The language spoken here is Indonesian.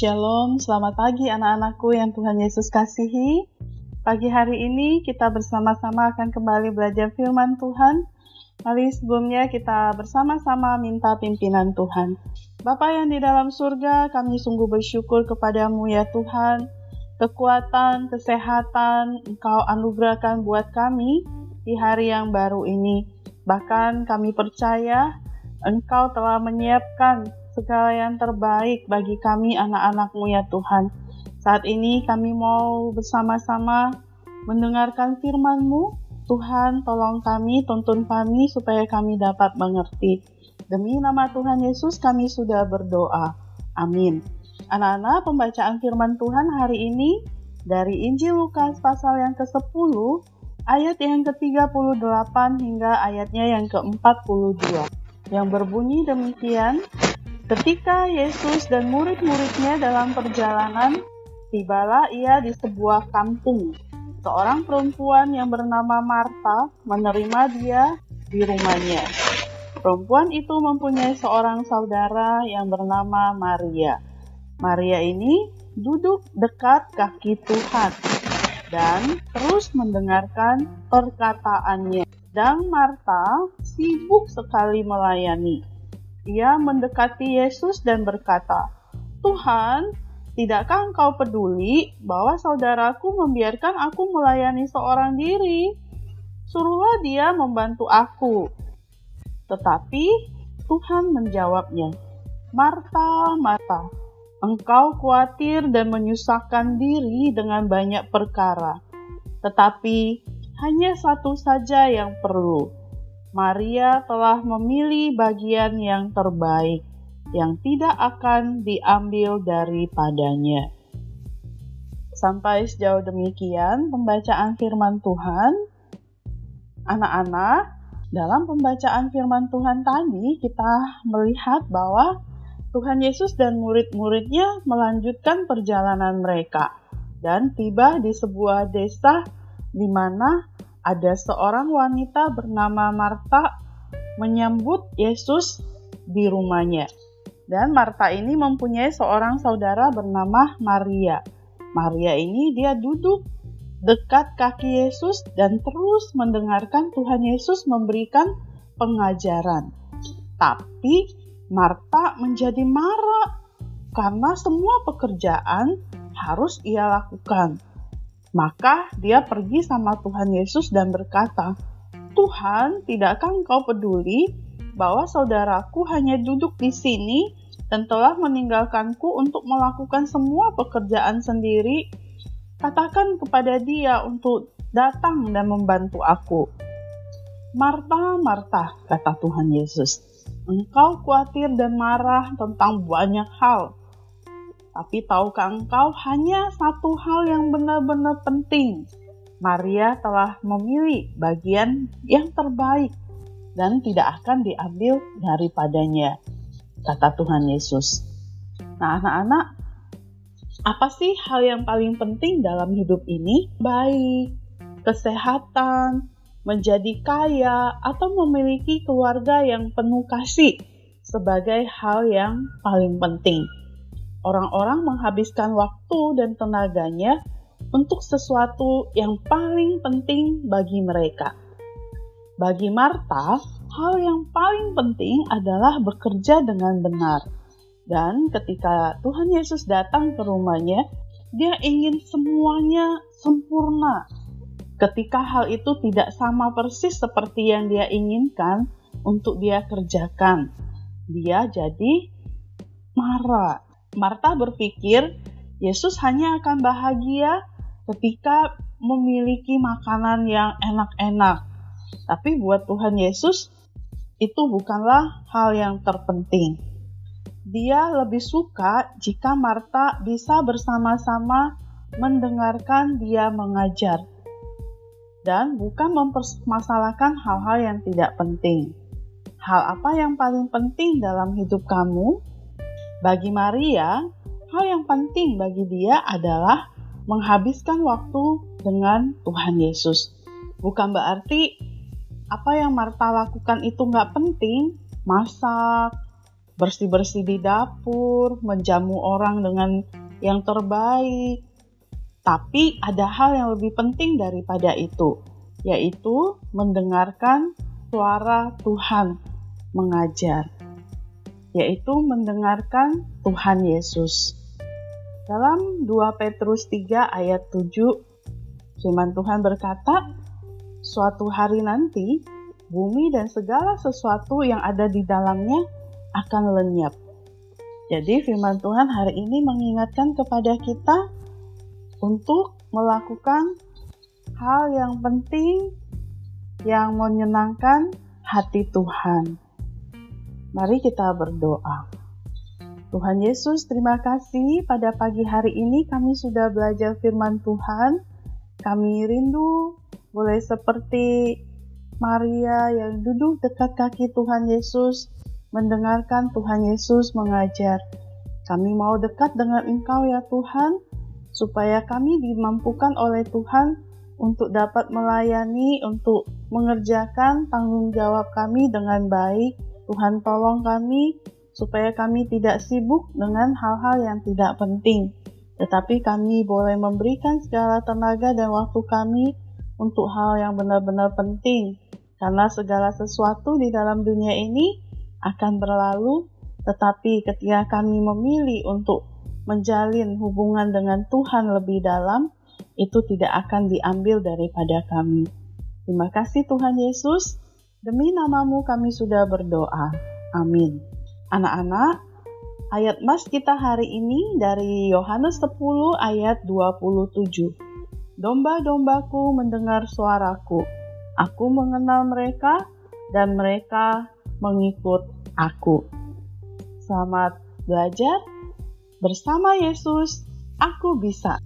Shalom, selamat pagi anak-anakku yang Tuhan Yesus kasihi. Pagi hari ini kita bersama-sama akan kembali belajar firman Tuhan. Mari sebelumnya kita bersama-sama minta pimpinan Tuhan. Bapa yang di dalam surga, kami sungguh bersyukur kepadamu ya Tuhan. Kekuatan, kesehatan Engkau anugerahkan buat kami di hari yang baru ini. Bahkan kami percaya Engkau telah menyiapkan segala yang terbaik bagi kami anak-anakmu ya Tuhan. Saat ini kami mau bersama-sama mendengarkan firman-Mu. Tuhan, tolong kami, tuntun kami supaya kami dapat mengerti. Demi nama Tuhan Yesus kami sudah berdoa. Amin. Anak-anak, pembacaan firman Tuhan hari ini dari Injil Lukas pasal yang ke-10 ayat yang ke-38 hingga ayatnya yang ke-42 yang berbunyi demikian Ketika Yesus dan murid-muridnya dalam perjalanan, tibalah ia di sebuah kampung. Seorang perempuan yang bernama Marta menerima dia di rumahnya. Perempuan itu mempunyai seorang saudara yang bernama Maria. Maria ini duduk dekat kaki Tuhan dan terus mendengarkan perkataannya. Dan Marta sibuk sekali melayani. Ia mendekati Yesus dan berkata, "Tuhan, tidakkah Engkau peduli bahwa saudaraku membiarkan aku melayani seorang diri? Suruhlah dia membantu aku." Tetapi Tuhan menjawabnya, "Marta, Marta, engkau khawatir dan menyusahkan diri dengan banyak perkara, tetapi hanya satu saja yang perlu." Maria telah memilih bagian yang terbaik yang tidak akan diambil daripadanya. Sampai sejauh demikian pembacaan firman Tuhan. Anak-anak, dalam pembacaan firman Tuhan tadi kita melihat bahwa Tuhan Yesus dan murid-muridnya melanjutkan perjalanan mereka dan tiba di sebuah desa di mana ada seorang wanita bernama Marta menyambut Yesus di rumahnya. Dan Marta ini mempunyai seorang saudara bernama Maria. Maria ini dia duduk dekat kaki Yesus dan terus mendengarkan Tuhan Yesus memberikan pengajaran. Tapi Marta menjadi marah karena semua pekerjaan harus ia lakukan. Maka dia pergi sama Tuhan Yesus dan berkata, Tuhan, tidakkah engkau peduli bahwa saudaraku hanya duduk di sini dan telah meninggalkanku untuk melakukan semua pekerjaan sendiri? Katakan kepada dia untuk datang dan membantu aku. Marta, Marta, kata Tuhan Yesus, engkau khawatir dan marah tentang banyak hal, tapi tahukah engkau hanya satu hal yang benar-benar penting? Maria telah memilih bagian yang terbaik dan tidak akan diambil daripadanya, kata Tuhan Yesus. Nah, anak-anak, apa sih hal yang paling penting dalam hidup ini? Baik, kesehatan, menjadi kaya, atau memiliki keluarga yang penuh kasih sebagai hal yang paling penting orang-orang menghabiskan waktu dan tenaganya untuk sesuatu yang paling penting bagi mereka. Bagi Marta, hal yang paling penting adalah bekerja dengan benar. Dan ketika Tuhan Yesus datang ke rumahnya, dia ingin semuanya sempurna. Ketika hal itu tidak sama persis seperti yang dia inginkan untuk dia kerjakan, dia jadi marah Marta berpikir Yesus hanya akan bahagia ketika memiliki makanan yang enak-enak. Tapi buat Tuhan Yesus, itu bukanlah hal yang terpenting. Dia lebih suka jika Marta bisa bersama-sama mendengarkan dia mengajar dan bukan mempermasalahkan hal-hal yang tidak penting. Hal apa yang paling penting dalam hidup kamu? Bagi Maria, hal yang penting bagi dia adalah menghabiskan waktu dengan Tuhan Yesus. Bukan berarti apa yang Marta lakukan itu nggak penting, masak, bersih-bersih di dapur, menjamu orang dengan yang terbaik. Tapi ada hal yang lebih penting daripada itu, yaitu mendengarkan suara Tuhan mengajar, yaitu mendengarkan Tuhan Yesus. Dalam 2 Petrus 3 ayat 7, firman Tuhan berkata, Suatu hari nanti, bumi dan segala sesuatu yang ada di dalamnya akan lenyap. Jadi firman Tuhan hari ini mengingatkan kepada kita untuk melakukan hal yang penting yang menyenangkan hati Tuhan. Mari kita berdoa. Tuhan Yesus, terima kasih pada pagi hari ini kami sudah belajar firman Tuhan. Kami rindu boleh seperti Maria yang duduk dekat kaki Tuhan Yesus, mendengarkan Tuhan Yesus mengajar. Kami mau dekat dengan Engkau ya Tuhan, supaya kami dimampukan oleh Tuhan untuk dapat melayani, untuk mengerjakan tanggung jawab kami dengan baik. Tuhan tolong kami supaya kami tidak sibuk dengan hal-hal yang tidak penting, tetapi kami boleh memberikan segala tenaga dan waktu kami untuk hal yang benar-benar penting, karena segala sesuatu di dalam dunia ini akan berlalu, tetapi ketika kami memilih untuk menjalin hubungan dengan Tuhan lebih dalam, itu tidak akan diambil daripada kami. Terima kasih Tuhan Yesus, demi namamu kami sudah berdoa. Amin. Anak-anak, ayat mas kita hari ini dari Yohanes 10 ayat 27. Domba-dombaku mendengar suaraku Aku mengenal mereka dan mereka mengikut aku. Selamat belajar bersama Yesus. Aku bisa.